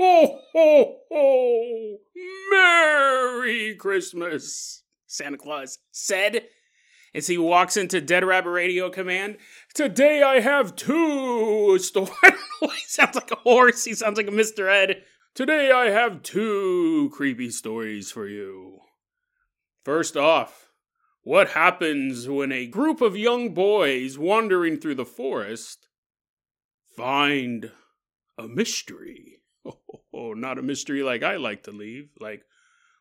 Ho, ho, ho! Merry Christmas, Santa Claus said as he walks into Dead Rabbit Radio Command. Today I have two stories. he sounds like a horse. He sounds like a Mr. Ed. Today I have two creepy stories for you. First off, what happens when a group of young boys wandering through the forest find a mystery? Oh, not a mystery like I like to leave. Like,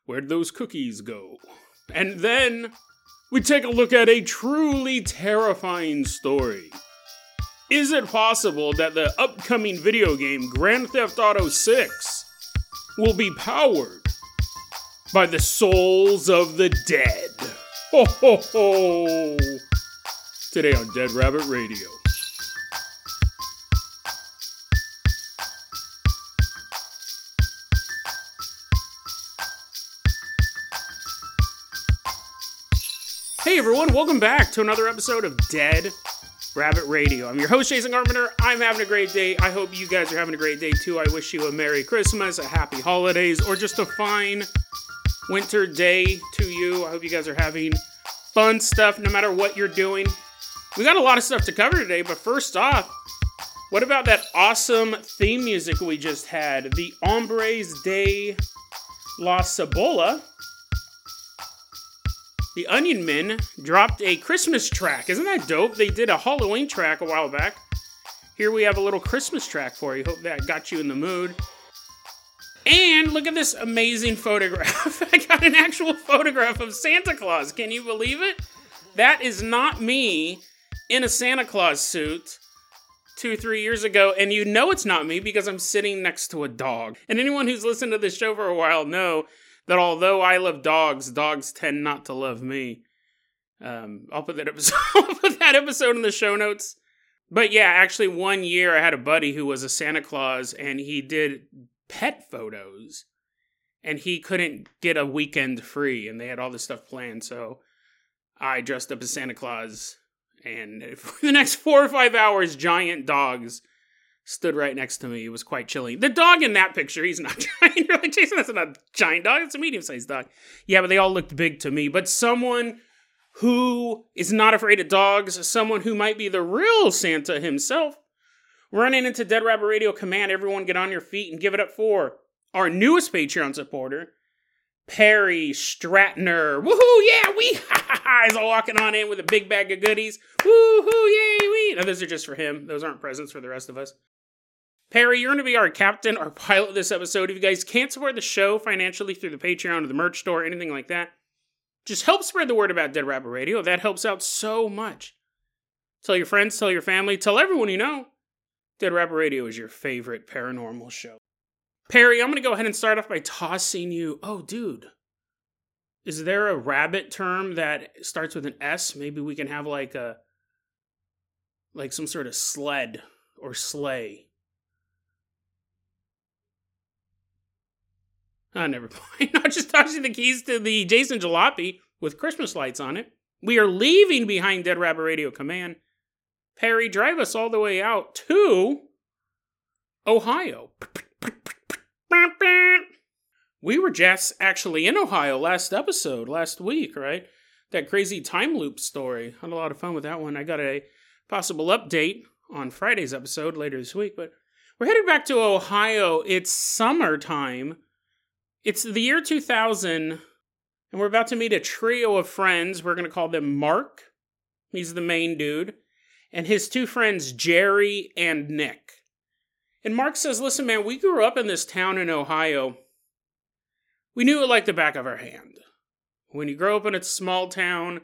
where'd those cookies go? And then we take a look at a truly terrifying story. Is it possible that the upcoming video game Grand Theft Auto 6 will be powered by the souls of the dead? Ho ho ho! Today on Dead Rabbit Radio. Everyone, welcome back to another episode of Dead Rabbit Radio. I'm your host, Jason Carpenter. I'm having a great day. I hope you guys are having a great day too. I wish you a Merry Christmas, a Happy Holidays, or just a fine winter day to you. I hope you guys are having fun stuff no matter what you're doing. We got a lot of stuff to cover today, but first off, what about that awesome theme music we just had? The Hombres de la Cebolla the Onion Men dropped a Christmas track. Isn't that dope? They did a Halloween track a while back. Here we have a little Christmas track for you. Hope that got you in the mood. And look at this amazing photograph. I got an actual photograph of Santa Claus. Can you believe it? That is not me in a Santa Claus suit two, three years ago. And you know it's not me because I'm sitting next to a dog. And anyone who's listened to this show for a while know that although I love dogs, dogs tend not to love me. Um, I'll put that episode I'll put that episode in the show notes. But yeah, actually one year I had a buddy who was a Santa Claus and he did pet photos and he couldn't get a weekend free and they had all this stuff planned so I dressed up as Santa Claus and for the next 4 or 5 hours giant dogs stood right next to me. It was quite chilling. The dog in that picture, he's not giant. You're like, Jason, that's not a giant dog. It's a medium sized dog. Yeah, but they all looked big to me. But someone who is not afraid of dogs, someone who might be the real Santa himself, running into Dead Rabbit Radio Command. Everyone get on your feet and give it up for our newest Patreon supporter, Perry Stratner. Woohoo, yeah, we is all walking on in with a big bag of goodies. Woohoo, yay, we. Now, those are just for him. Those aren't presents for the rest of us. Perry, you're going to be our captain, our pilot this episode. If you guys can't support the show financially through the Patreon or the merch store, anything like that, just help spread the word about Dead Rabbit Radio. That helps out so much. Tell your friends, tell your family, tell everyone you know. Dead Rabbit Radio is your favorite paranormal show. Perry, I'm going to go ahead and start off by tossing you. Oh, dude. Is there a rabbit term that starts with an S? Maybe we can have like a like some sort of sled or sleigh Ah, never mind. Not just tossing the keys to the Jason Jalopy with Christmas lights on it. We are leaving behind Dead Rabbit Radio Command. Perry, drive us all the way out to Ohio. We were just actually in Ohio last episode, last week, right? That crazy time loop story. Had a lot of fun with that one. I got a possible update on Friday's episode later this week, but we're headed back to Ohio. It's summertime it's the year 2000, and we're about to meet a trio of friends. We're going to call them Mark. He's the main dude. And his two friends, Jerry and Nick. And Mark says, Listen, man, we grew up in this town in Ohio. We knew it like the back of our hand. When you grow up in a small town,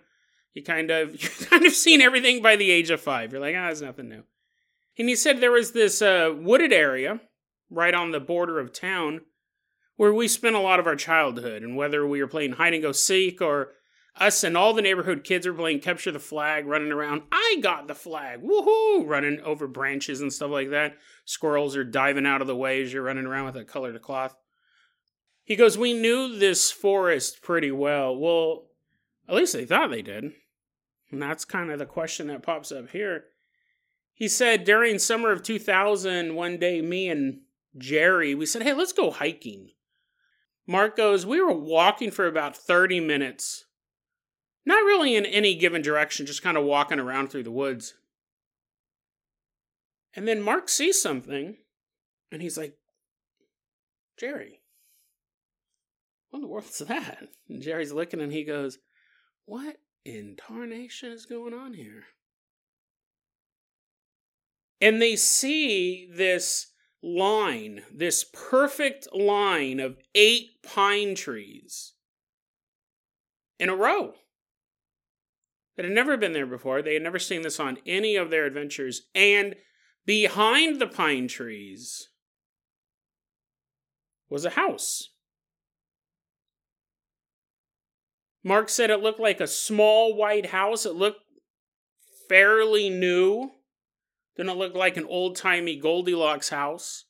you kind of you kind of seen everything by the age of five. You're like, ah, it's nothing new. And he said there was this uh, wooded area right on the border of town where we spent a lot of our childhood, and whether we were playing hide and go seek or us and all the neighborhood kids were playing capture the flag, running around. I got the flag, woohoo! Running over branches and stuff like that. Squirrels are diving out of the way as you're running around with a colored cloth. He goes, We knew this forest pretty well. Well, at least they thought they did. And that's kind of the question that pops up here. He said during summer of 2000, one day, me and Jerry, we said, hey, let's go hiking. Mark goes, we were walking for about 30 minutes. Not really in any given direction, just kind of walking around through the woods. And then Mark sees something and he's like, Jerry, what in the world's that? And Jerry's looking and he goes, What in tarnation is going on here? And they see this line, this perfect line of eight pine trees in a row that had never been there before. They had never seen this on any of their adventures. And behind the pine trees was a house. Mark said it looked like a small white house. It looked fairly new. Didn't look like an old timey Goldilocks house.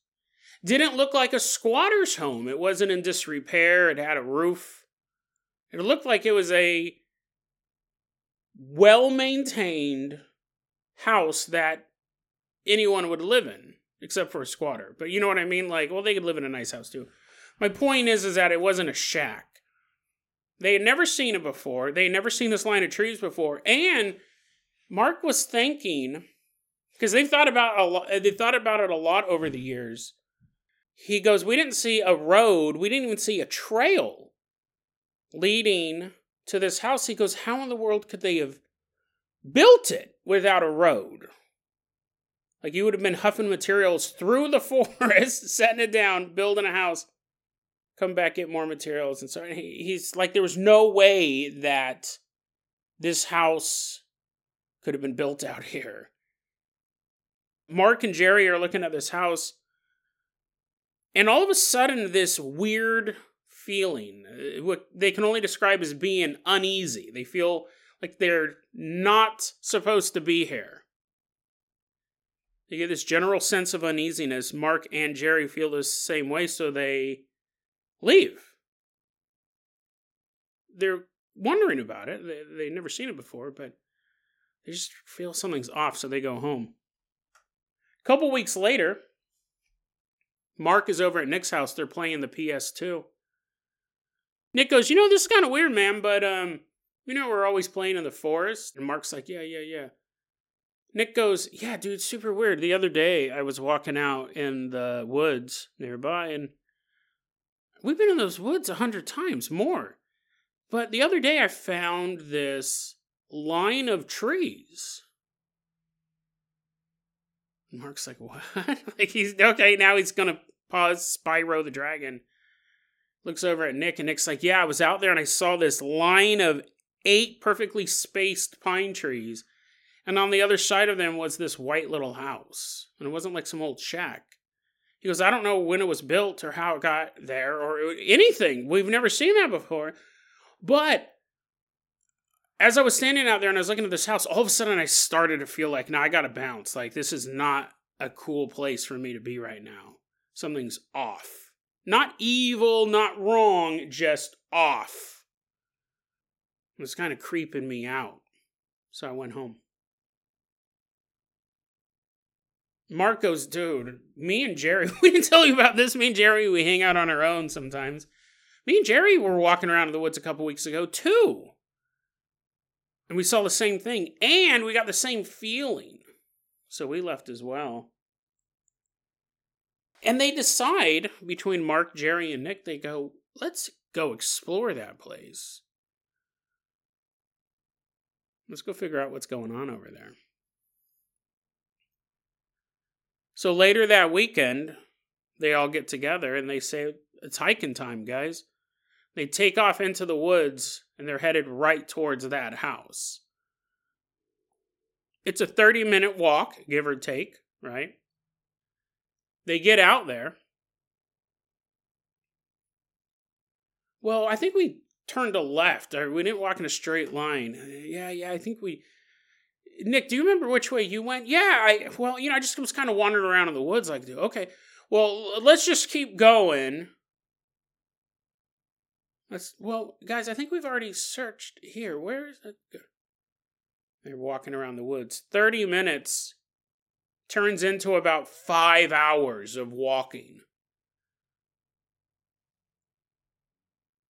Didn't look like a squatter's home. It wasn't in disrepair. It had a roof. It looked like it was a well maintained house that anyone would live in, except for a squatter. But you know what I mean? Like, well, they could live in a nice house too. My point is, is that it wasn't a shack. They had never seen it before. They had never seen this line of trees before. And Mark was thinking, because they've thought about a lot, they thought about it a lot over the years. He goes, we didn't see a road. We didn't even see a trail leading to this house. He goes, how in the world could they have built it without a road? Like you would have been huffing materials through the forest, setting it down, building a house, come back get more materials, and so he's like, there was no way that this house could have been built out here. Mark and Jerry are looking at this house, and all of a sudden, this weird feeling, uh, what they can only describe as being uneasy. They feel like they're not supposed to be here. They get this general sense of uneasiness. Mark and Jerry feel the same way, so they leave. They're wondering about it. They, they've never seen it before, but they just feel something's off, so they go home. A couple weeks later, Mark is over at Nick's house. They're playing the PS2. Nick goes, You know, this is kind of weird, man, but, um, you know, we're always playing in the forest. And Mark's like, Yeah, yeah, yeah. Nick goes, Yeah, dude, super weird. The other day, I was walking out in the woods nearby, and we've been in those woods a hundred times more. But the other day, I found this line of trees. Mark's like, What? like, he's okay, now he's gonna pause Spyro the Dragon. Looks over at Nick, and Nick's like, Yeah, I was out there and I saw this line of eight perfectly spaced pine trees and on the other side of them was this white little house. And it wasn't like some old shack. He goes, I don't know when it was built or how it got there or anything. We've never seen that before. But as I was standing out there and I was looking at this house, all of a sudden I started to feel like, now I gotta bounce. Like, this is not a cool place for me to be right now. Something's off. Not evil, not wrong, just off. It was kind of creeping me out. So I went home. Mark goes, dude, me and Jerry, we didn't tell you about this. Me and Jerry, we hang out on our own sometimes. Me and Jerry were walking around in the woods a couple weeks ago, too. And we saw the same thing, and we got the same feeling. So we left as well. And they decide between Mark, Jerry, and Nick, they go, let's go explore that place. Let's go figure out what's going on over there. So later that weekend, they all get together and they say, It's hiking time, guys. They take off into the woods and they're headed right towards that house. It's a 30 minute walk, give or take, right? They get out there. Well, I think we turned a left, or we didn't walk in a straight line. Yeah, yeah, I think we Nick, do you remember which way you went? Yeah, I well, you know, I just was kind of wandering around in the woods like, do. okay, well, let's just keep going. Let's. Well, guys, I think we've already searched here. Where is it? They're walking around the woods. 30 minutes turns into about five hours of walking.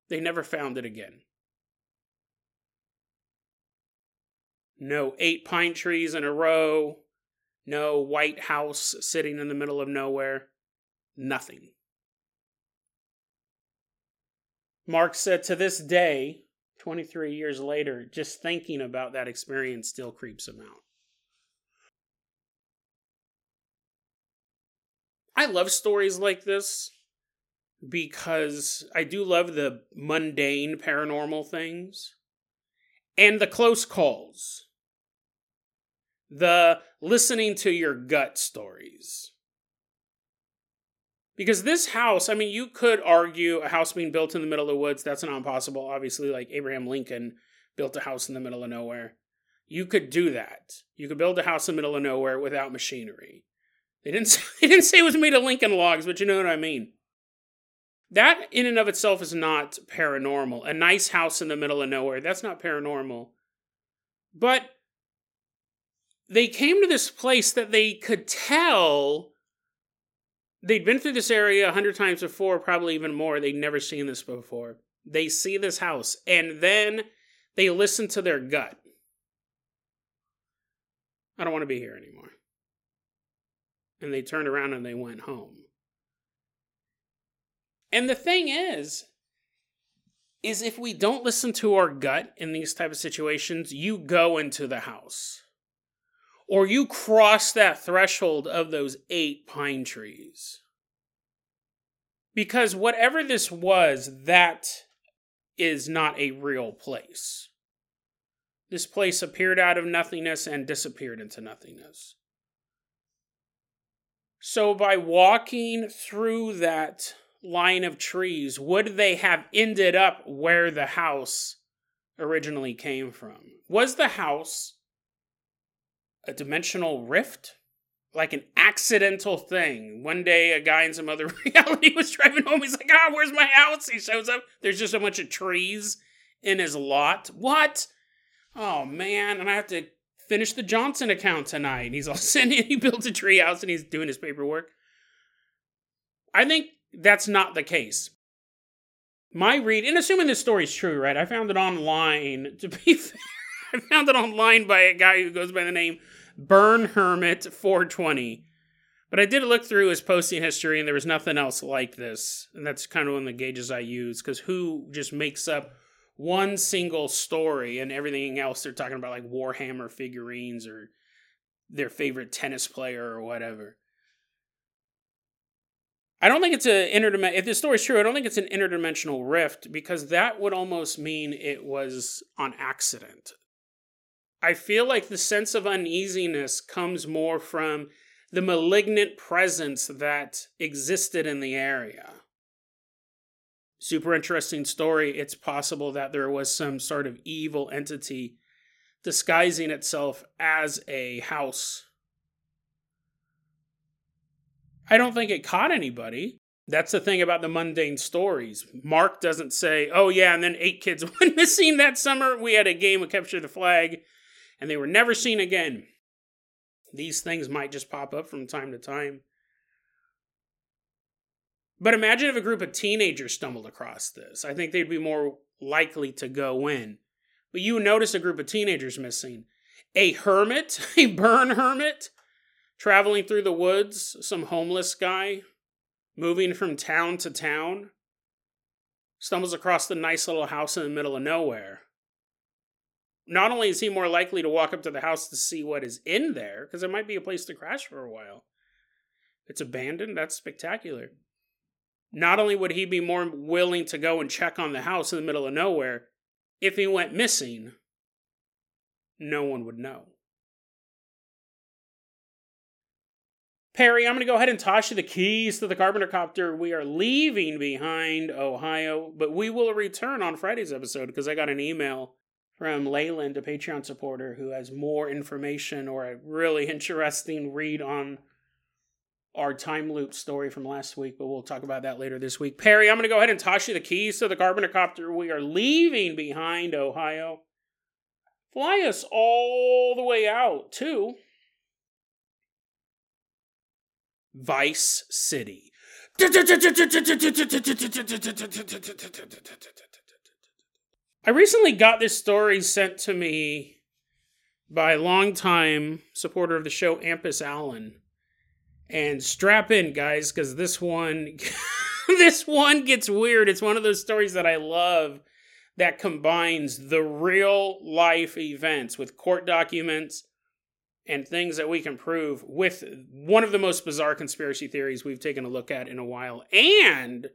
They never found it again. No eight pine trees in a row. No white house sitting in the middle of nowhere. Nothing. Mark said to this day, 23 years later, just thinking about that experience still creeps him out. I love stories like this because I do love the mundane paranormal things and the close calls, the listening to your gut stories. Because this house, I mean, you could argue a house being built in the middle of the woods, that's not impossible. Obviously, like Abraham Lincoln built a house in the middle of nowhere. You could do that. You could build a house in the middle of nowhere without machinery. They didn't say, they didn't say it was made of Lincoln logs, but you know what I mean. That in and of itself is not paranormal. A nice house in the middle of nowhere, that's not paranormal. But they came to this place that they could tell they'd been through this area a hundred times before, probably even more. They'd never seen this before. They see this house, and then they listen to their gut. I don't want to be here anymore. And they turned around and they went home. And the thing is, is if we don't listen to our gut in these type of situations, you go into the house. Or you cross that threshold of those eight pine trees. Because whatever this was, that is not a real place. This place appeared out of nothingness and disappeared into nothingness. So, by walking through that line of trees, would they have ended up where the house originally came from? Was the house a dimensional rift? Like an accidental thing. One day, a guy in some other reality was driving home. He's like, ah, where's my house? He shows up. There's just a bunch of trees in his lot. What? Oh, man. And I have to finish the Johnson account tonight. And He's all sending, he built a tree house and he's doing his paperwork. I think that's not the case. My read, and assuming this story's true, right? I found it online. To be fair, I found it online by a guy who goes by the name Burn Hermit 420. But I did look through his posting history, and there was nothing else like this. And that's kind of one of the gauges I use, because who just makes up one single story and everything else they're talking about, like Warhammer figurines or their favorite tennis player or whatever. I don't think it's an interdimensional. If the story's true, I don't think it's an interdimensional rift because that would almost mean it was on accident. I feel like the sense of uneasiness comes more from the malignant presence that existed in the area. Super interesting story. It's possible that there was some sort of evil entity disguising itself as a house I don't think it caught anybody. That's the thing about the mundane stories. Mark doesn't say, oh, yeah, and then eight kids went missing that summer. We had a game of capture the flag, and they were never seen again. These things might just pop up from time to time. But imagine if a group of teenagers stumbled across this. I think they'd be more likely to go in. But you notice a group of teenagers missing. A hermit, a burn hermit, traveling through the woods, some homeless guy moving from town to town stumbles across the nice little house in the middle of nowhere. Not only is he more likely to walk up to the house to see what is in there, because it might be a place to crash for a while. If it's abandoned, that's spectacular. Not only would he be more willing to go and check on the house in the middle of nowhere, if he went missing, no one would know. Perry, I'm going to go ahead and toss you the keys to the Carpenter Copter. We are leaving behind Ohio, but we will return on Friday's episode because I got an email from Leyland, a Patreon supporter, who has more information or a really interesting read on our time loop story from last week, but we'll talk about that later this week. Perry, I'm going to go ahead and toss you the keys to the Carpenter Copter. We are leaving behind Ohio. Fly us all the way out to Vice City. I recently got this story sent to me by longtime supporter of the show, Ampus Allen. And strap in, guys, because this one this one gets weird. It's one of those stories that I love that combines the real life events with court documents and things that we can prove with one of the most bizarre conspiracy theories we've taken a look at in a while. And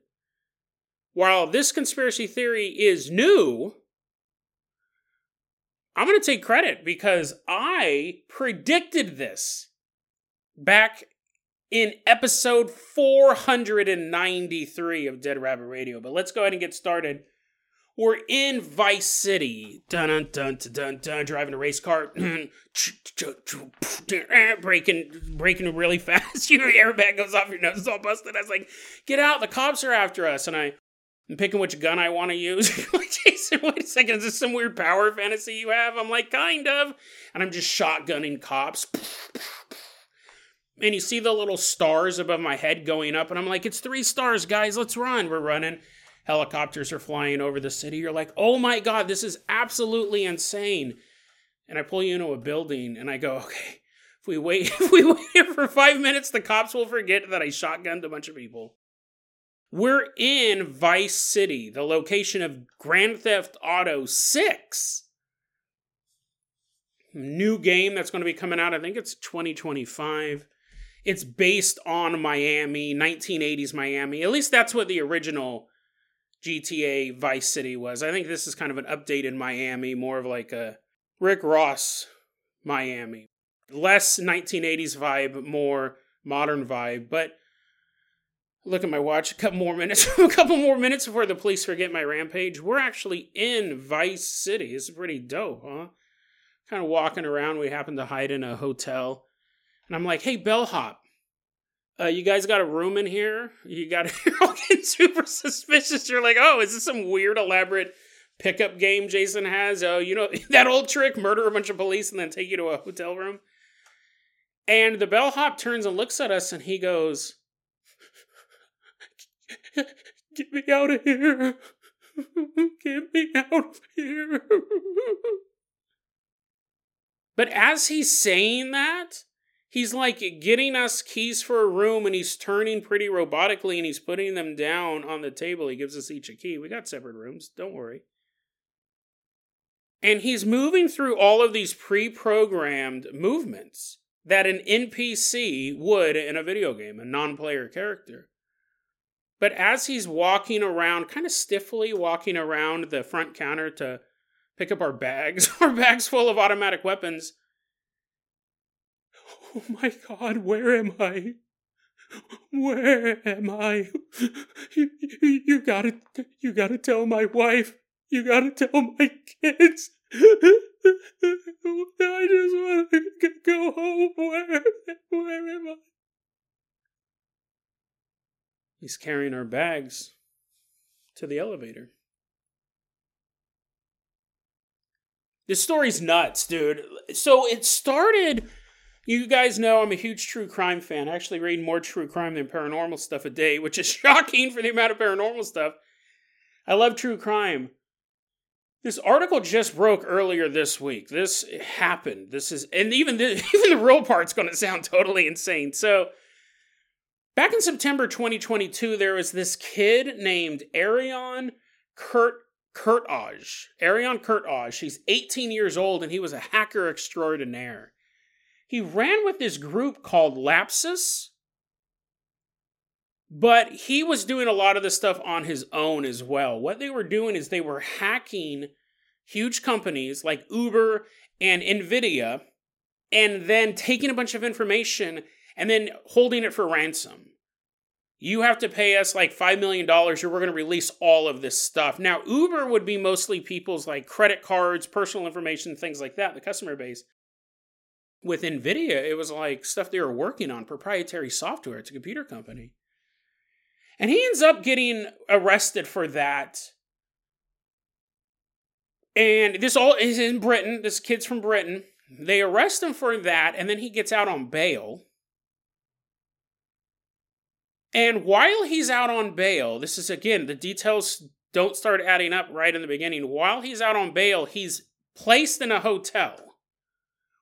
while this conspiracy theory is new, I'm going to take credit because I predicted this back in episode 493 of Dead Rabbit Radio. But let's go ahead and get started. We're in Vice City. Dun dun dun dun dun. Driving a race car, breaking breaking really fast. Your airbag goes off. Your nose is all busted. I was like, "Get out! The cops are after us!" And I Picking which gun I want to use. Jason, wait a second, is this some weird power fantasy you have? I'm like, kind of. And I'm just shotgunning cops. And you see the little stars above my head going up, and I'm like, it's three stars, guys, let's run. We're running. Helicopters are flying over the city. You're like, oh my god, this is absolutely insane. And I pull you into a building, and I go, okay, if we wait, if we wait for five minutes, the cops will forget that I shotgunned a bunch of people. We're in Vice City, the location of Grand Theft Auto 6. New game that's going to be coming out, I think it's 2025. It's based on Miami, 1980s Miami. At least that's what the original GTA Vice City was. I think this is kind of an updated Miami, more of like a Rick Ross Miami. Less 1980s vibe, more modern vibe, but look at my watch. A couple more minutes. a couple more minutes before the police forget my rampage. We're actually in Vice City. It's pretty dope, huh? Kind of walking around. We happen to hide in a hotel, and I'm like, "Hey, bellhop, uh, you guys got a room in here? You got you're super suspicious. You're like, oh, is this some weird elaborate pickup game Jason has? Oh, you know that old trick: murder a bunch of police and then take you to a hotel room." And the bellhop turns and looks at us, and he goes Get me out of here. Get me out of here. but as he's saying that, he's like getting us keys for a room and he's turning pretty robotically and he's putting them down on the table. He gives us each a key. We got separate rooms, don't worry. And he's moving through all of these pre programmed movements that an NPC would in a video game, a non player character. But as he's walking around, kind of stiffly walking around the front counter to pick up our bags, our bags full of automatic weapons. Oh my god, where am I? Where am I? You, you, you gotta, you gotta tell my wife. You gotta tell my kids. I just want to go home. Where, where am I? He's carrying our bags to the elevator. This story's nuts, dude. So it started. You guys know I'm a huge true crime fan. I actually read more true crime than paranormal stuff a day, which is shocking for the amount of paranormal stuff. I love true crime. This article just broke earlier this week. This happened. This is, and even the, even the real part's going to sound totally insane. So, Back in September 2022, there was this kid named Arion Kurt Kurtaj. Arion Kurtaj. He's 18 years old and he was a hacker extraordinaire. He ran with this group called Lapsus, but he was doing a lot of this stuff on his own as well. What they were doing is they were hacking huge companies like Uber and Nvidia and then taking a bunch of information and then holding it for ransom. You have to pay us like $5 million or we're going to release all of this stuff. Now, Uber would be mostly people's like credit cards, personal information, things like that, the customer base. With NVIDIA, it was like stuff they were working on, proprietary software. It's a computer company. And he ends up getting arrested for that. And this all is in Britain. This kid's from Britain. They arrest him for that, and then he gets out on bail. And while he's out on bail, this is again, the details don't start adding up right in the beginning. While he's out on bail, he's placed in a hotel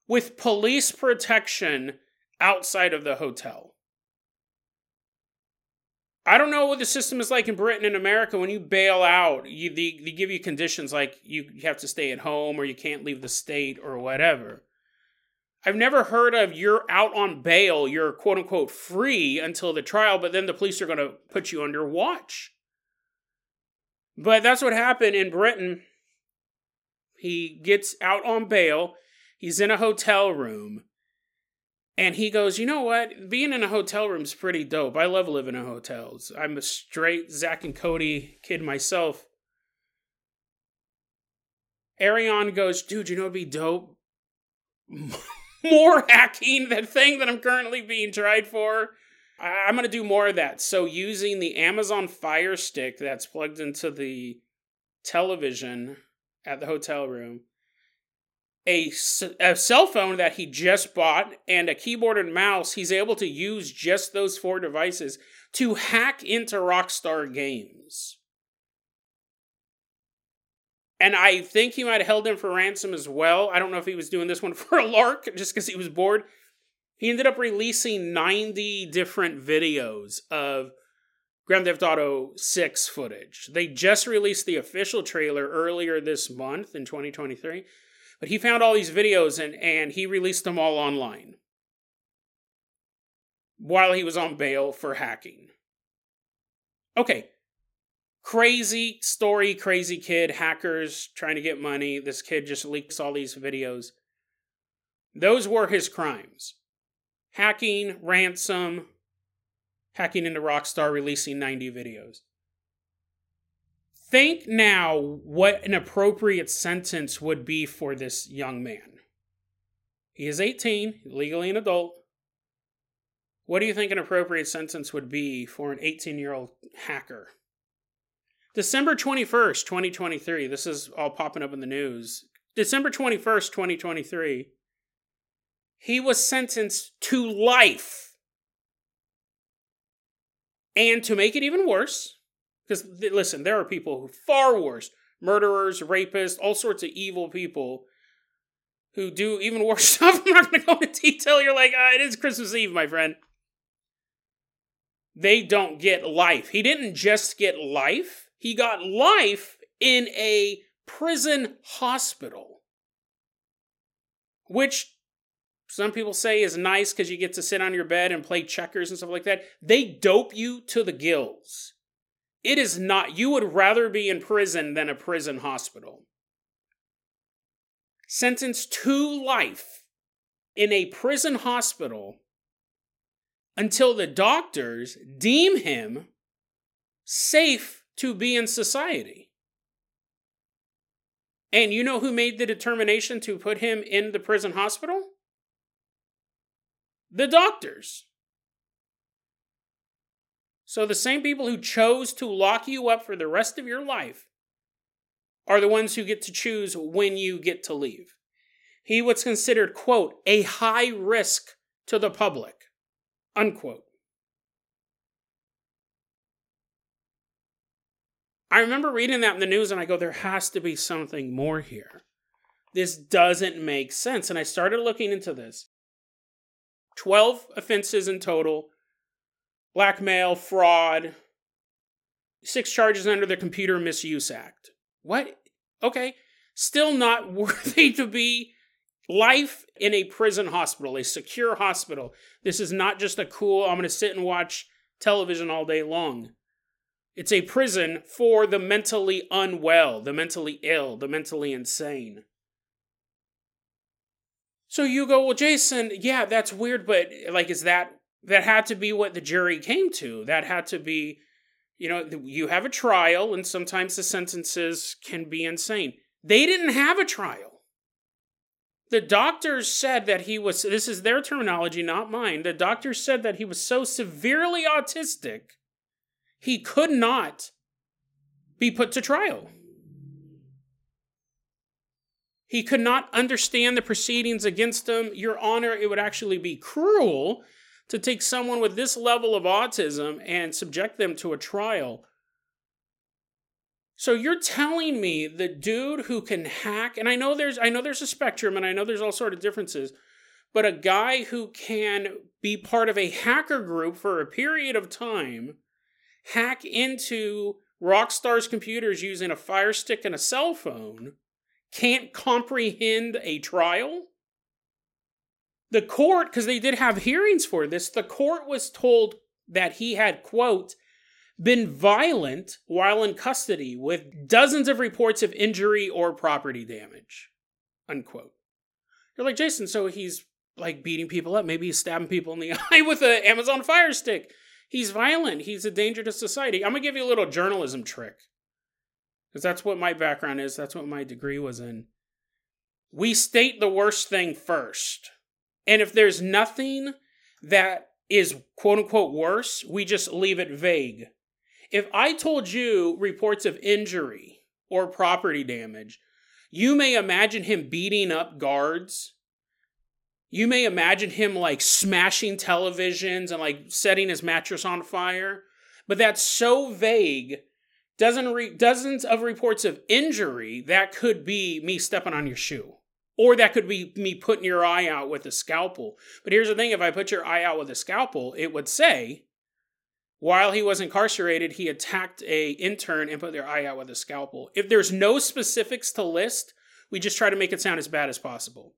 with police protection outside of the hotel. I don't know what the system is like in Britain and America. When you bail out, you, they, they give you conditions like you have to stay at home or you can't leave the state or whatever. I've never heard of you're out on bail, you're quote unquote free until the trial, but then the police are going to put you under watch. But that's what happened in Britain. He gets out on bail, he's in a hotel room, and he goes, You know what? Being in a hotel room is pretty dope. I love living in hotels. I'm a straight Zack and Cody kid myself. Arion goes, Dude, you know it'd be dope? more hacking, the thing that I'm currently being tried for. I- am going to do more of that. So, using the Amazon Fire Stick that's plugged into the television at the hotel room, a, a cell phone that he just bought, and a keyboard and mouse, he's able to use just those four devices to hack into Rockstar games. And I think he might have held him for ransom as well. I don't know if he was doing this one for a lark just because he was bored. He ended up releasing 90 different videos of Grand Theft Auto 6 footage. They just released the official trailer earlier this month in 2023, but he found all these videos and, and he released them all online while he was on bail for hacking. Okay, crazy story, crazy kid, hackers trying to get money. This kid just leaks all these videos. Those were his crimes hacking, ransom, hacking into Rockstar, releasing 90 videos. Think now what an appropriate sentence would be for this young man. He is 18, legally an adult. What do you think an appropriate sentence would be for an 18 year old hacker? December 21st, 2023. This is all popping up in the news. December 21st, 2023. He was sentenced to life. And to make it even worse, because listen, there are people who far worse murderers, rapists, all sorts of evil people who do even worse stuff. I'm not going to go into detail. You're like, ah, it is Christmas Eve, my friend. They don't get life. He didn't just get life, he got life in a prison hospital, which some people say is nice because you get to sit on your bed and play checkers and stuff like that. They dope you to the gills. It is not, you would rather be in prison than a prison hospital. Sentenced to life in a prison hospital until the doctors deem him safe to be in society. And you know who made the determination to put him in the prison hospital? The doctors. So the same people who chose to lock you up for the rest of your life are the ones who get to choose when you get to leave. He was considered, quote, a high risk to the public, unquote. I remember reading that in the news and I go, there has to be something more here. This doesn't make sense. And I started looking into this 12 offenses in total blackmail, fraud, six charges under the Computer Misuse Act. What? Okay. Still not worthy to be life in a prison hospital, a secure hospital. This is not just a cool, I'm going to sit and watch television all day long. It's a prison for the mentally unwell, the mentally ill, the mentally insane. So you go, well, Jason, yeah, that's weird, but like, is that that had to be what the jury came to? That had to be, you know, you have a trial, and sometimes the sentences can be insane. They didn't have a trial. The doctors said that he was, this is their terminology, not mine. The doctors said that he was so severely autistic he could not be put to trial. He could not understand the proceedings against him. Your Honor, it would actually be cruel to take someone with this level of autism and subject them to a trial. So you're telling me the dude who can hack, and I know there's I know there's a spectrum and I know there's all sort of differences, but a guy who can be part of a hacker group for a period of time, hack into Rockstar's computers using a fire stick and a cell phone, can't comprehend a trial? The court, because they did have hearings for this, the court was told that he had, quote, been violent while in custody with dozens of reports of injury or property damage. Unquote. You're like, Jason, so he's like beating people up. Maybe he's stabbing people in the eye with an Amazon Fire Stick. He's violent. He's a danger to society. I'm going to give you a little journalism trick. Because that's what my background is. That's what my degree was in. We state the worst thing first. And if there's nothing that is quote unquote worse, we just leave it vague. If I told you reports of injury or property damage, you may imagine him beating up guards. You may imagine him like smashing televisions and like setting his mattress on fire. But that's so vague. Dozen re- dozens of reports of injury that could be me stepping on your shoe. Or that could be me putting your eye out with a scalpel. But here's the thing if I put your eye out with a scalpel, it would say while he was incarcerated, he attacked a intern and put their eye out with a scalpel. If there's no specifics to list, we just try to make it sound as bad as possible.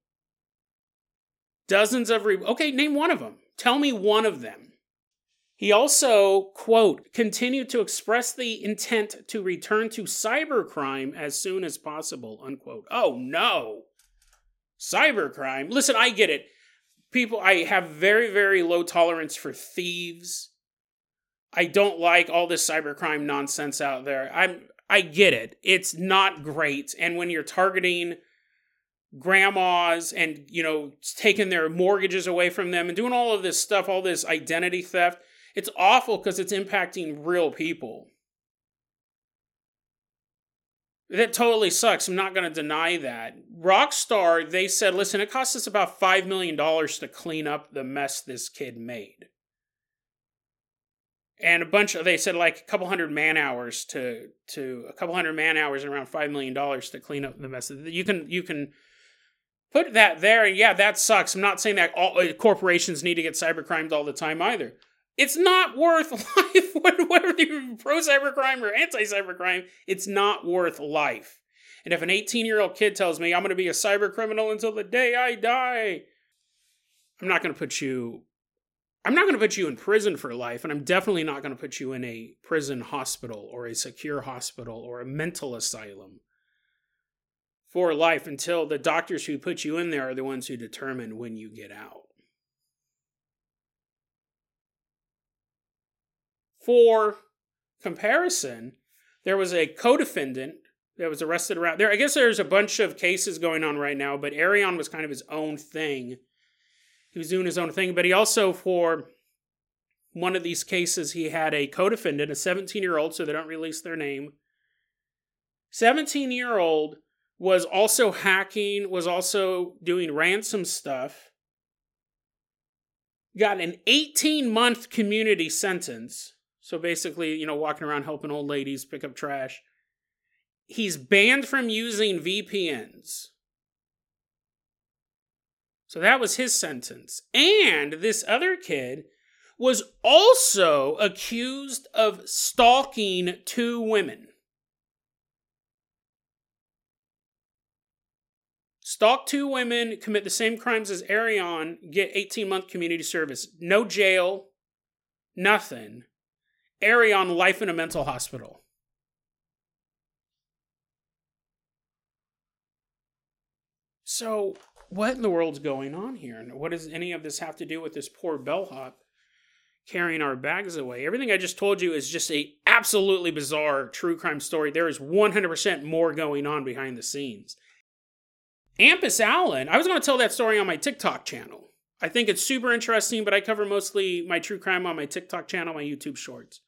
Dozens of re- okay, name one of them. Tell me one of them. He also, quote, continued to express the intent to return to cybercrime as soon as possible, unquote. Oh no. Cybercrime. Listen, I get it. People, I have very, very low tolerance for thieves I don't like all this cybercrime nonsense out there. I'm I get it. It's not great. And when you're targeting grandmas and, you know, taking their mortgages away from them and doing all of this stuff, all this identity theft, it's awful because it's impacting real people. That totally sucks. I'm not going to deny that. Rockstar, they said, listen, it cost us about $5 million to clean up the mess this kid made and a bunch of they said like a couple hundred man hours to to a couple hundred man hours and around five million dollars to clean up the mess. You can you can put that there, and yeah, that sucks. I'm not saying that all uh, corporations need to get cybercrimed all the time either. It's not worth life. Whether you're pro cybercrime or anti cybercrime, it's not worth life. And if an 18 year old kid tells me I'm going to be a cyber criminal until the day I die, I'm not going to put you I'm not going to put you in prison for life, and I'm definitely not going to put you in a prison hospital or a secure hospital or a mental asylum for life until the doctors who put you in there are the ones who determine when you get out. For comparison, there was a co defendant that was arrested around there. I guess there's a bunch of cases going on right now, but Arion was kind of his own thing he was doing his own thing, but he also, for one of these cases, he had a co defendant, a 17 year old, so they don't release their name. 17 year old was also hacking, was also doing ransom stuff. Got an 18 month community sentence. So basically, you know, walking around helping old ladies pick up trash. He's banned from using VPNs. So that was his sentence. And this other kid was also accused of stalking two women. Stalk two women, commit the same crimes as Arion, get 18 month community service. No jail, nothing. Arion, life in a mental hospital. So what in the world's going on here? And what does any of this have to do with this poor bellhop carrying our bags away? Everything I just told you is just a absolutely bizarre true crime story. There is 100% more going on behind the scenes. Ampus Allen, I was going to tell that story on my TikTok channel. I think it's super interesting, but I cover mostly my true crime on my TikTok channel, my YouTube shorts.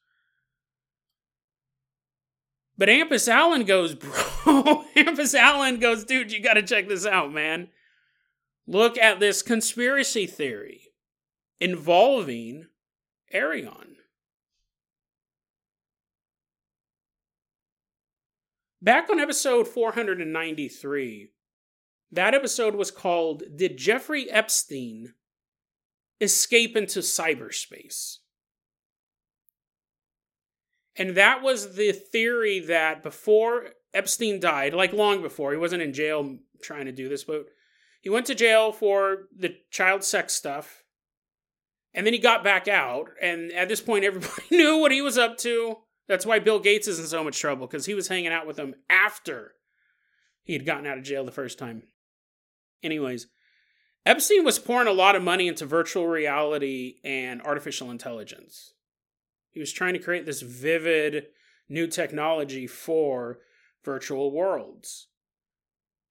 But Ampus Allen goes, bro. Ampus Allen goes, dude, you got to check this out, man. Look at this conspiracy theory involving Arion. Back on episode 493, that episode was called Did Jeffrey Epstein Escape into Cyberspace? And that was the theory that before Epstein died, like long before, he wasn't in jail trying to do this, but he went to jail for the child sex stuff. And then he got back out. And at this point, everybody knew what he was up to. That's why Bill Gates is in so much trouble, because he was hanging out with him after he had gotten out of jail the first time. Anyways, Epstein was pouring a lot of money into virtual reality and artificial intelligence. He was trying to create this vivid new technology for virtual worlds.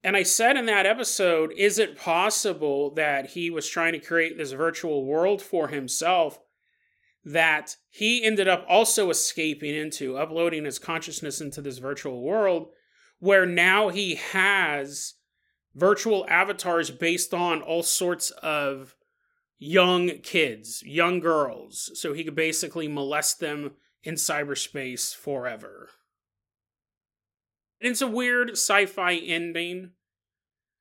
And I said in that episode, is it possible that he was trying to create this virtual world for himself that he ended up also escaping into, uploading his consciousness into this virtual world, where now he has virtual avatars based on all sorts of young kids, young girls, so he could basically molest them in cyberspace forever. And It's a weird sci-fi ending.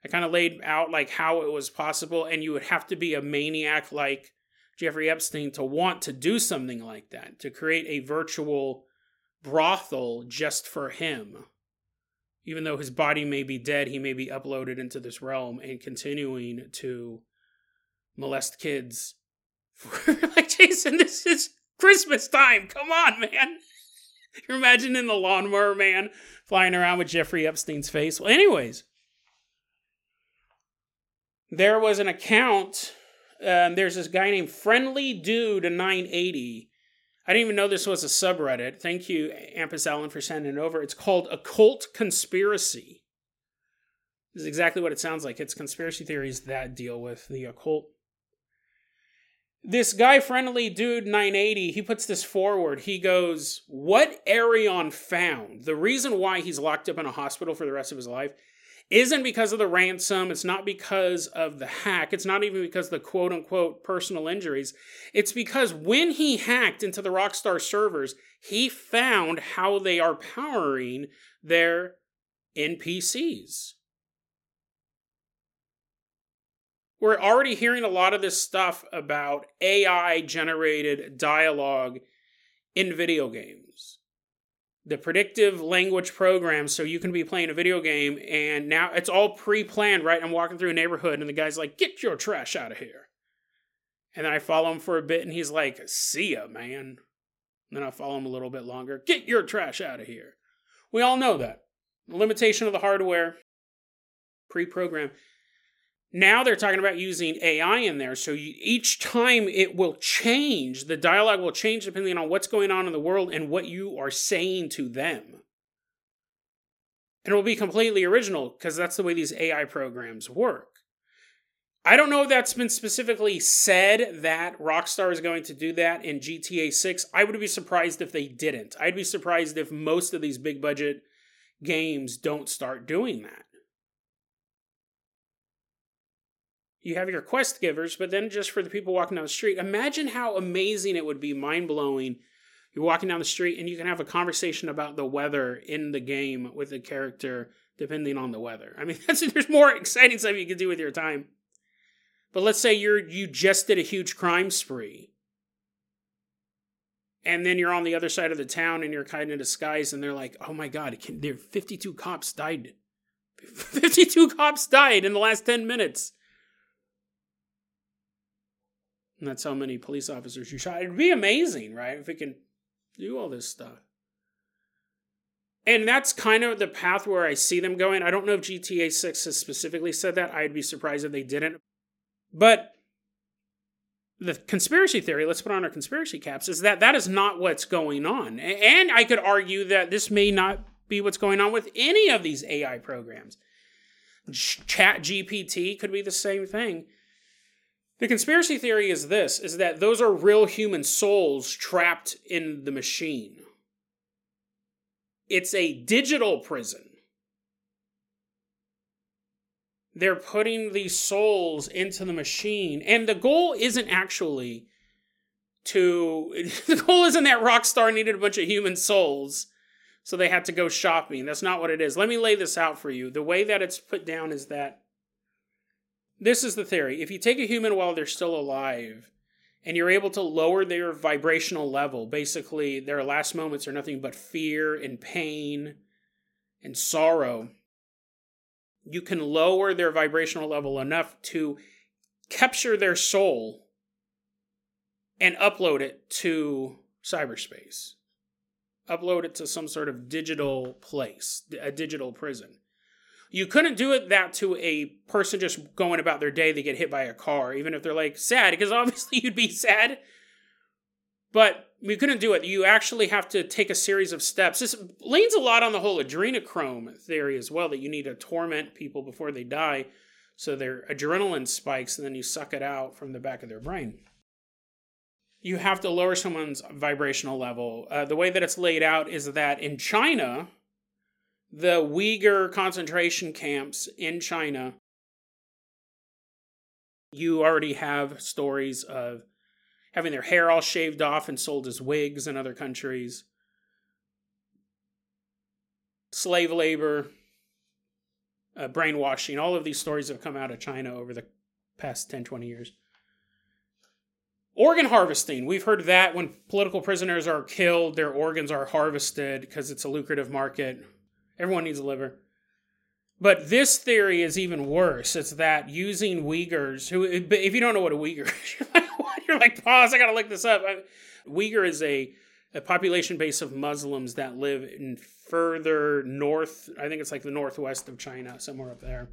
I kind of laid out like how it was possible, and you would have to be a maniac like Jeffrey Epstein to want to do something like that, to create a virtual brothel just for him. Even though his body may be dead, he may be uploaded into this realm and continuing to molest kids. like, Jason, this is Christmas time. Come on, man. You're imagining the lawnmower man flying around with Jeffrey Epstein's face. Well, anyways, there was an account. Um, there's this guy named Friendly Dude 980. I didn't even know this was a subreddit. Thank you, Ampus Allen, for sending it over. It's called Occult Conspiracy. This is exactly what it sounds like. It's conspiracy theories that deal with the occult this guy friendly dude 980 he puts this forward he goes what Arion found the reason why he's locked up in a hospital for the rest of his life isn't because of the ransom it's not because of the hack it's not even because of the quote unquote personal injuries it's because when he hacked into the rockstar servers he found how they are powering their npcs we're already hearing a lot of this stuff about AI generated dialogue in video games. The predictive language program so you can be playing a video game and now it's all pre planned, right? I'm walking through a neighborhood and the guy's like, get your trash out of here. And then I follow him for a bit and he's like, see ya, man. And then I follow him a little bit longer, get your trash out of here. We all know that. The limitation of the hardware, pre programmed now they're talking about using AI in there. So you, each time it will change, the dialogue will change depending on what's going on in the world and what you are saying to them. And it will be completely original because that's the way these AI programs work. I don't know if that's been specifically said that Rockstar is going to do that in GTA 6. I would be surprised if they didn't. I'd be surprised if most of these big budget games don't start doing that. You have your quest givers, but then just for the people walking down the street, imagine how amazing it would be, mind blowing. You're walking down the street and you can have a conversation about the weather in the game with the character, depending on the weather. I mean, there's more exciting stuff you can do with your time. But let's say you're you just did a huge crime spree. And then you're on the other side of the town and you're kind of disguised, and they're like, oh my god, there 52 cops died. 52 cops died in the last 10 minutes and that's how many police officers you shot. It'd be amazing, right? If it can do all this stuff. And that's kind of the path where I see them going. I don't know if GTA 6 has specifically said that. I'd be surprised if they didn't. But the conspiracy theory, let's put on our conspiracy caps, is that that is not what's going on. And I could argue that this may not be what's going on with any of these AI programs. Chat GPT could be the same thing. The conspiracy theory is this is that those are real human souls trapped in the machine. It's a digital prison. They're putting these souls into the machine and the goal isn't actually to the goal isn't that Rockstar needed a bunch of human souls So they had to go shopping. That's not what it is. Let me lay this out for you. The way that it's put down is that this is the theory. If you take a human while they're still alive and you're able to lower their vibrational level, basically their last moments are nothing but fear and pain and sorrow, you can lower their vibrational level enough to capture their soul and upload it to cyberspace. Upload it to some sort of digital place, a digital prison. You couldn't do it that to a person just going about their day they get hit by a car, even if they're like sad, because obviously you'd be sad. But you couldn't do it. You actually have to take a series of steps. This leans a lot on the whole adrenochrome theory as well, that you need to torment people before they die so their adrenaline spikes and then you suck it out from the back of their brain. You have to lower someone's vibrational level. Uh, the way that it's laid out is that in China, the Uyghur concentration camps in China, you already have stories of having their hair all shaved off and sold as wigs in other countries, slave labor, uh, brainwashing. All of these stories have come out of China over the past 10, 20 years. Organ harvesting. We've heard that when political prisoners are killed, their organs are harvested because it's a lucrative market. Everyone needs a liver. But this theory is even worse. It's that using Uyghurs, who, if you don't know what a Uyghur is, you're like? You're like, pause, I gotta look this up. Uyghur is a, a population base of Muslims that live in further north, I think it's like the northwest of China, somewhere up there.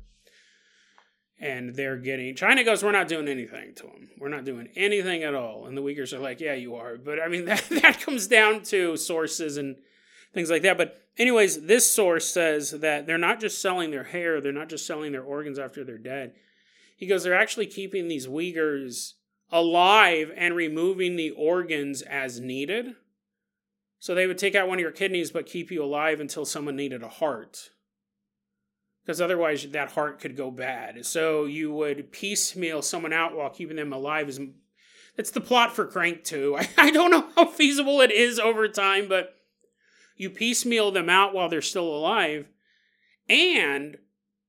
And they're getting, China goes, we're not doing anything to them. We're not doing anything at all. And the Uyghurs are like, yeah, you are. But I mean, that, that comes down to sources and things like that. But, anyways, this source says that they're not just selling their hair, they're not just selling their organs after they're dead. He goes, they're actually keeping these Uyghurs alive and removing the organs as needed. So they would take out one of your kidneys but keep you alive until someone needed a heart. Because otherwise, that heart could go bad. So you would piecemeal someone out while keeping them alive. Is It's the plot for Crank 2. I, I don't know how feasible it is over time, but you piecemeal them out while they're still alive. And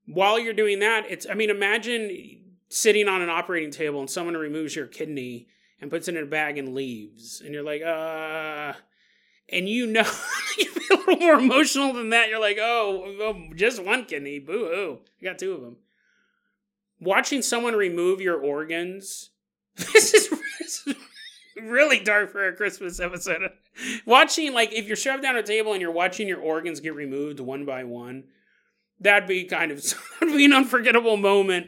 while you're doing that, it's, I mean, imagine sitting on an operating table and someone removes your kidney and puts it in a bag and leaves. And you're like, uh, and you know, you feel a little more emotional than that. You're like, oh, oh just one kidney, boo hoo. I got two of them. Watching someone remove your organs, this is, this is really dark for a Christmas episode. watching, like, if you're shoved down a table and you're watching your organs get removed one by one, that'd be kind of that'd be an unforgettable moment.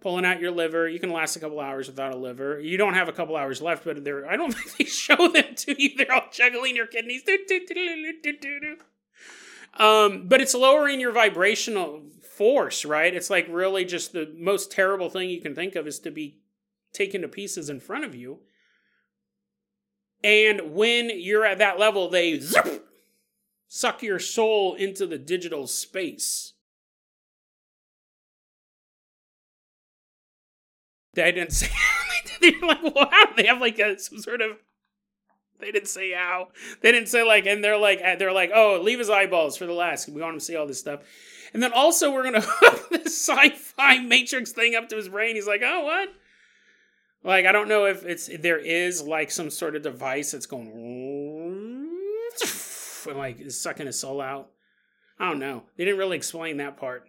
Pulling out your liver, you can last a couple hours without a liver. You don't have a couple hours left, but there I don't think they show them to you. They're all juggling your kidneys. Um, but it's lowering your vibrational force, right? It's like really just the most terrible thing you can think of is to be taken to pieces in front of you. And when you're at that level, they zip, suck your soul into the digital space. They didn't say. They're like, how they have like a, some sort of? They didn't say how. They didn't say like, and they're like, uh, they're like, oh, leave his eyeballs for the last. We want him to see all this stuff. And then also we're gonna hook this sci-fi Matrix thing up to his brain. He's like, oh, what? Like I don't know if it's there is like some sort of device that's going and like sucking his soul out. I don't know. They didn't really explain that part.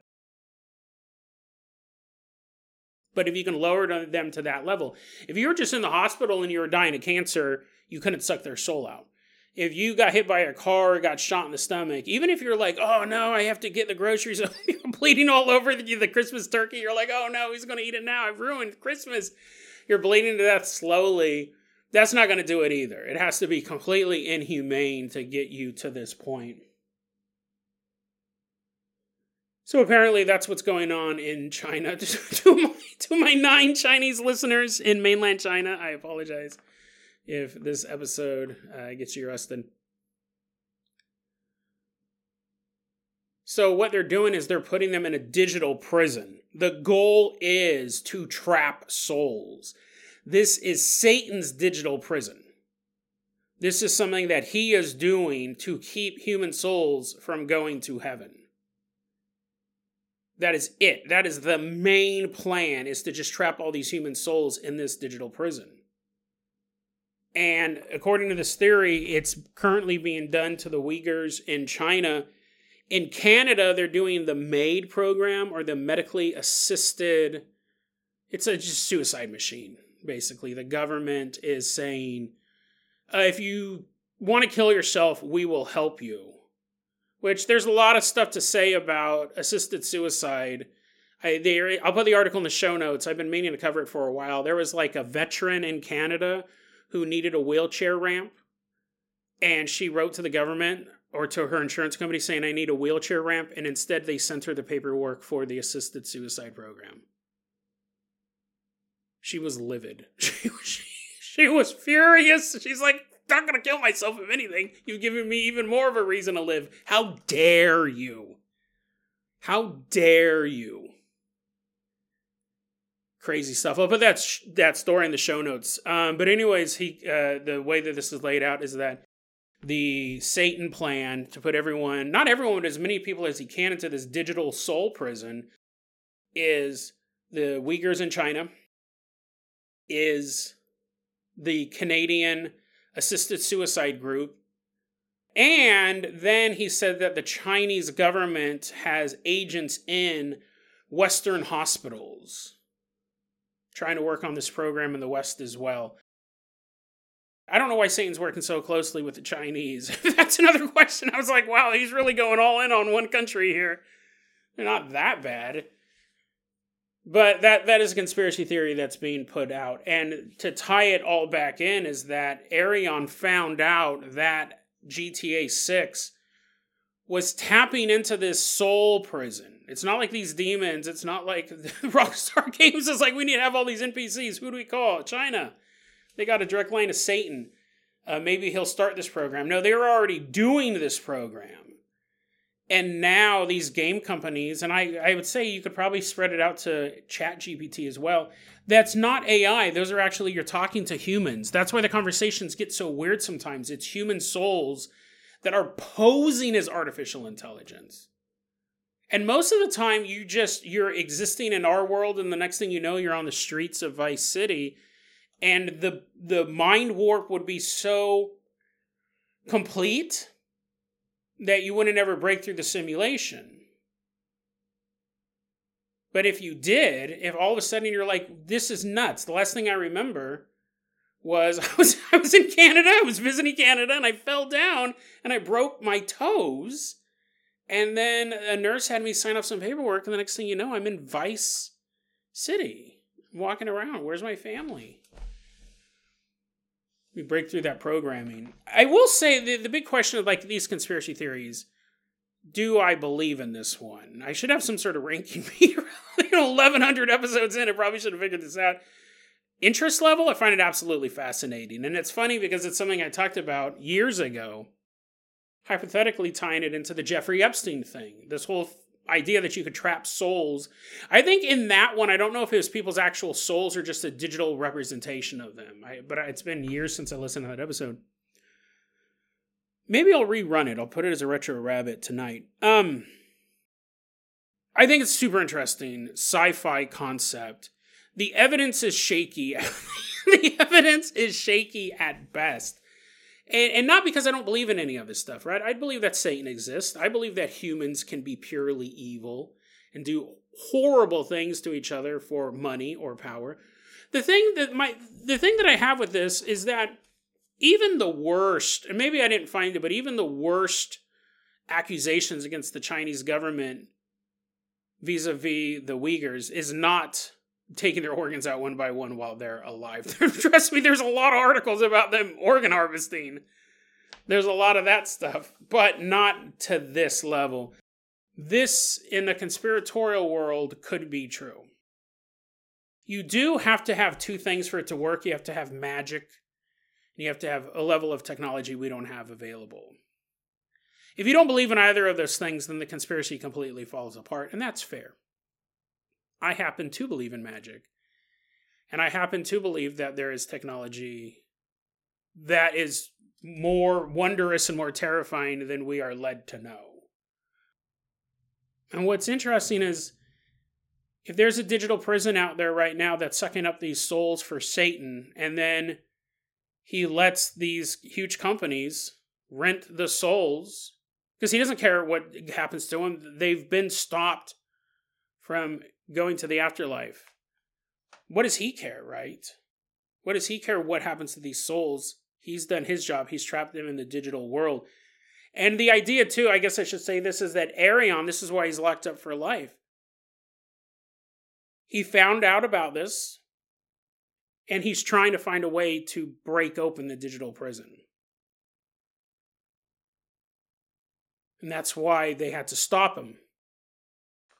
But if you can lower them to that level, if you were just in the hospital and you were dying of cancer, you couldn't suck their soul out. If you got hit by a car or got shot in the stomach, even if you're like, oh no, I have to get the groceries, you're bleeding all over the, the Christmas turkey, you're like, oh no, he's going to eat it now. I've ruined Christmas you're bleeding to death slowly, that's not going to do it either. It has to be completely inhumane to get you to this point. So apparently that's what's going on in China. to, my, to my nine Chinese listeners in mainland China, I apologize if this episode uh, gets you arrested. So what they're doing is they're putting them in a digital prison. The goal is to trap souls. This is Satan's digital prison. This is something that he is doing to keep human souls from going to heaven. That is it. That is the main plan is to just trap all these human souls in this digital prison. And according to this theory, it's currently being done to the Uyghurs in China. In Canada, they're doing the MAID program or the medically assisted. It's a just suicide machine, basically. The government is saying, uh, if you want to kill yourself, we will help you. Which there's a lot of stuff to say about assisted suicide. I, they, I'll put the article in the show notes. I've been meaning to cover it for a while. There was like a veteran in Canada who needed a wheelchair ramp. And she wrote to the government or to her insurance company saying, I need a wheelchair ramp. And instead, they sent her the paperwork for the assisted suicide program. She was livid. She, she, she was furious. She's like, I'm not to kill myself if anything. You've given me even more of a reason to live. How dare you? How dare you? crazy stuff. I'll put that sh- that story in the show notes. Um, but anyways, he uh, the way that this is laid out is that the Satan plan to put everyone, not everyone, but as many people as he can into this digital soul prison, is the Uyghurs in China, is the Canadian assisted suicide group. And then he said that the Chinese government has agents in Western hospitals trying to work on this program in the West as well. I don't know why Satan's working so closely with the Chinese. That's another question. I was like, wow, he's really going all in on one country here. They're not that bad. But that that is a conspiracy theory that's being put out. And to tie it all back in is that Arion found out that GTA 6 was tapping into this soul prison it's not like these demons. It's not like Rockstar Games is like we need to have all these NPCs. Who do we call? China. They got a direct line to Satan. Uh, maybe he'll start this program. No, they were already doing this program. And now these game companies, and I, I would say you could probably spread it out to Chat GPT as well. That's not AI. Those are actually you're talking to humans. That's why the conversations get so weird sometimes. It's human souls that are posing as artificial intelligence. And most of the time, you just you're existing in our world, and the next thing you know, you're on the streets of Vice City, and the the mind warp would be so complete that you wouldn't ever break through the simulation. But if you did, if all of a sudden you're like, this is nuts, the last thing I remember was I was I was in Canada, I was visiting Canada, and I fell down and I broke my toes and then a nurse had me sign off some paperwork, and the next thing you know, I'm in Vice City, walking around. Where's my family? We break through that programming. I will say the, the big question of like these conspiracy theories do I believe in this one? I should have some sort of ranking meter. you know, 1,100 episodes in, I probably should have figured this out. Interest level, I find it absolutely fascinating. And it's funny because it's something I talked about years ago hypothetically tying it into the Jeffrey Epstein thing. This whole idea that you could trap souls. I think in that one, I don't know if it was people's actual souls or just a digital representation of them. I, but it's been years since I listened to that episode. Maybe I'll rerun it. I'll put it as a retro rabbit tonight. Um, I think it's super interesting sci-fi concept. The evidence is shaky. the evidence is shaky at best. And, and not because I don't believe in any of this stuff, right? I believe that Satan exists. I believe that humans can be purely evil and do horrible things to each other for money or power. The thing that my the thing that I have with this is that even the worst, and maybe I didn't find it, but even the worst accusations against the Chinese government vis-a-vis the Uyghurs is not taking their organs out one by one while they're alive. Trust me, there's a lot of articles about them organ harvesting. There's a lot of that stuff, but not to this level. This, in the conspiratorial world, could be true. You do have to have two things for it to work. You have to have magic, and you have to have a level of technology we don't have available. If you don't believe in either of those things, then the conspiracy completely falls apart, and that's fair. I happen to believe in magic. And I happen to believe that there is technology that is more wondrous and more terrifying than we are led to know. And what's interesting is if there's a digital prison out there right now that's sucking up these souls for Satan, and then he lets these huge companies rent the souls because he doesn't care what happens to them. They've been stopped from going to the afterlife. What does he care, right? What does he care what happens to these souls? He's done his job. He's trapped them in the digital world. And the idea, too, I guess I should say this, is that Arion, this is why he's locked up for life. He found out about this, and he's trying to find a way to break open the digital prison. And that's why they had to stop him.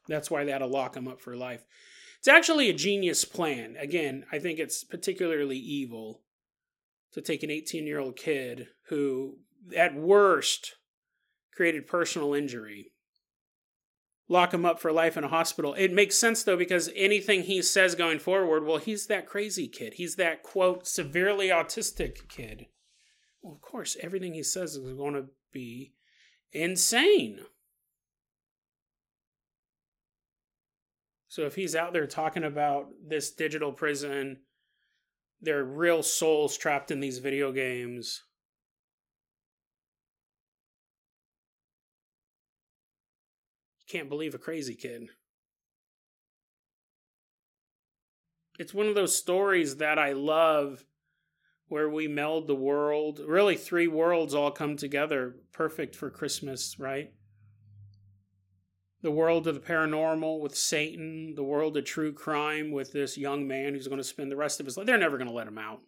That's why they had to lock him up for life. It's actually a genius plan. Again, I think it's particularly evil to take an 18 year old kid who, at worst, created personal injury, lock him up for life in a hospital. It makes sense though, because anything he says going forward, well, he's that crazy kid. He's that, quote, severely autistic kid. Well, of course, everything he says is going to be insane. So if he's out there talking about this digital prison, their real souls trapped in these video games. Can't believe a crazy kid. It's one of those stories that I love where we meld the world. Really, three worlds all come together. Perfect for Christmas, right? The world of the paranormal with Satan, the world of true crime with this young man who's going to spend the rest of his life. They're never going to let him out.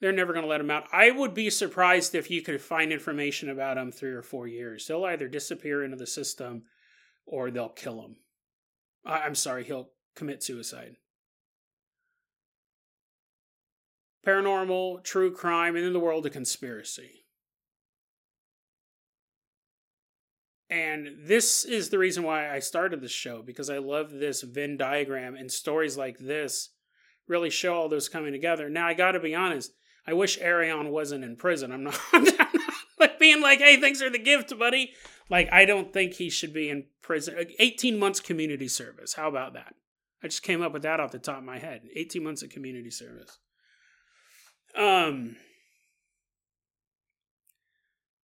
They're never going to let him out. I would be surprised if you could find information about him three or four years. He'll either disappear into the system or they'll kill him. I'm sorry, he'll commit suicide. Paranormal, true crime, and then the world of conspiracy. And this is the reason why I started this show because I love this Venn diagram and stories like this really show all those coming together. Now I got to be honest, I wish Arion wasn't in prison. I'm not, I'm not like being like, "Hey, thanks for the gift, buddy." Like I don't think he should be in prison. 18 months community service. How about that? I just came up with that off the top of my head. 18 months of community service. Um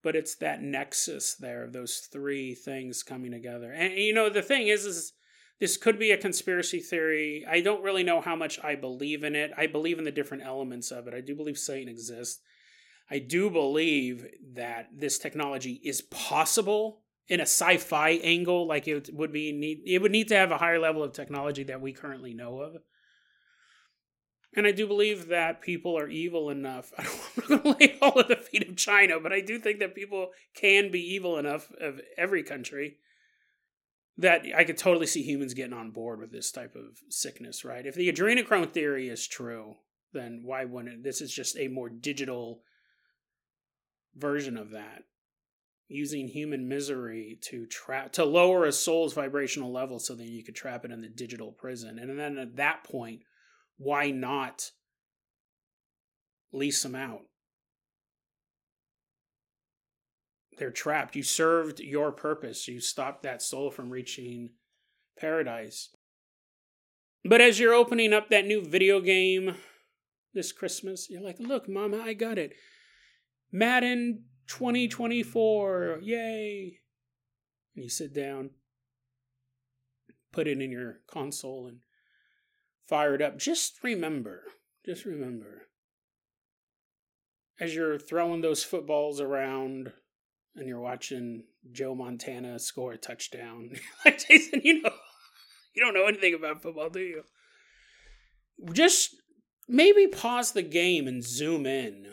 but it's that nexus there of those three things coming together. And you know, the thing is, is this could be a conspiracy theory. I don't really know how much I believe in it. I believe in the different elements of it. I do believe Satan exists. I do believe that this technology is possible in a sci-fi angle, like it would be need. It would need to have a higher level of technology that we currently know of. And I do believe that people are evil enough. I am not going to lay all at the feet of China, but I do think that people can be evil enough of every country that I could totally see humans getting on board with this type of sickness, right? If the adrenochrome theory is true, then why wouldn't it? this is just a more digital version of that? Using human misery to trap to lower a soul's vibrational level so that you could trap it in the digital prison. And then at that point, why not lease them out? They're trapped. You served your purpose. You stopped that soul from reaching paradise. But as you're opening up that new video game this Christmas, you're like, look, Mama, I got it. Madden 2024, yay. And you sit down, put it in your console, and fired up, just remember, just remember, as you're throwing those footballs around and you're watching Joe Montana score a touchdown, like Jason, you know, you don't know anything about football, do you? Just maybe pause the game and zoom in.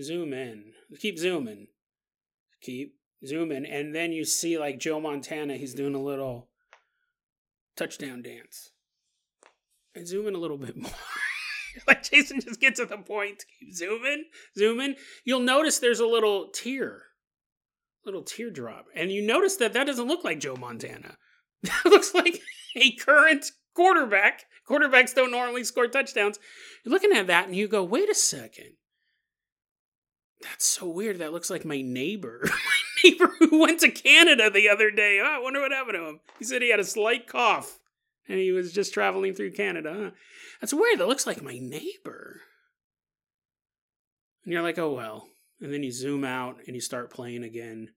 Zoom in. Keep zooming. Keep zooming. And then you see like Joe Montana, he's doing a little touchdown dance and zoom in a little bit more. like Jason just get to the point. Keep zooming, zooming. You'll notice there's a little tear, little teardrop, and you notice that that doesn't look like Joe Montana. That looks like a current quarterback. Quarterbacks don't normally score touchdowns. You're looking at that and you go, wait a second. That's so weird. That looks like my neighbor. my neighbor who went to Canada the other day. Oh, I wonder what happened to him. He said he had a slight cough and he was just traveling through Canada. Huh? That's weird. That looks like my neighbor. And you're like, oh well. And then you zoom out and you start playing again.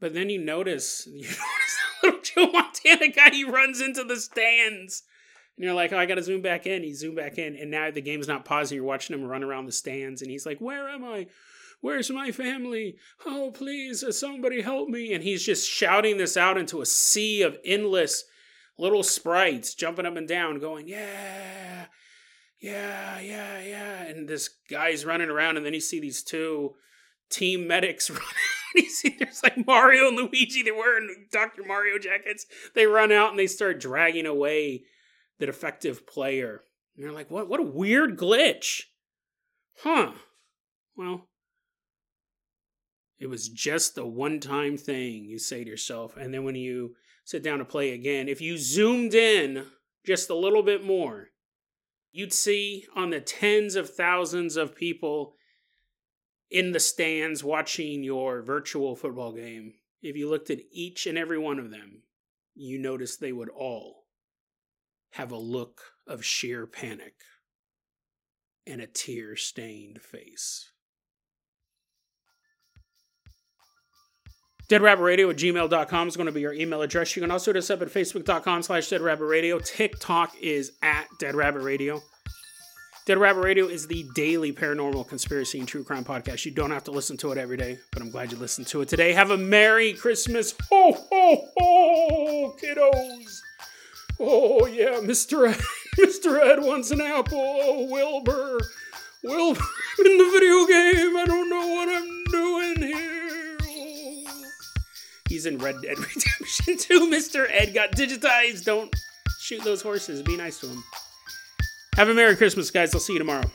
But then you notice, you notice that little Joe Montana guy, he runs into the stands. And you're like, oh, I got to zoom back in. You zoom back in, and now the game's not pausing. You're watching him run around the stands, and he's like, where am I? Where's my family? Oh, please, uh, somebody help me. And he's just shouting this out into a sea of endless little sprites jumping up and down, going, yeah, yeah, yeah, yeah. And this guy's running around, and then you see these two team medics running. you see there's like Mario and Luigi, they're wearing Dr. Mario jackets. They run out and they start dragging away the defective player. And you're like, what what a weird glitch. Huh. Well, it was just a one-time thing, you say to yourself, and then when you sit down to play again, if you zoomed in just a little bit more, you'd see on the tens of thousands of people in the stands watching your virtual football game, if you looked at each and every one of them, you noticed they would all have a look of sheer panic and a tear stained face. DeadRabbitRadio at gmail.com is going to be your email address. You can also hit us up at facebook.com slash deadrabbitradio. TikTok is at deadrabbitradio. Dead Rabbit Radio is the daily paranormal conspiracy and true crime podcast. You don't have to listen to it every day, but I'm glad you listened to it today. Have a Merry Christmas. Ho, ho, ho, kiddos. Oh, yeah, Mr. Ed, Mr. Ed wants an apple. Oh, Wilbur. Wilbur in the video game. I don't know what I'm doing here. He's in Red Dead Redemption 2. Mr. Ed got digitized. Don't shoot those horses. Be nice to him. Have a Merry Christmas, guys. I'll see you tomorrow.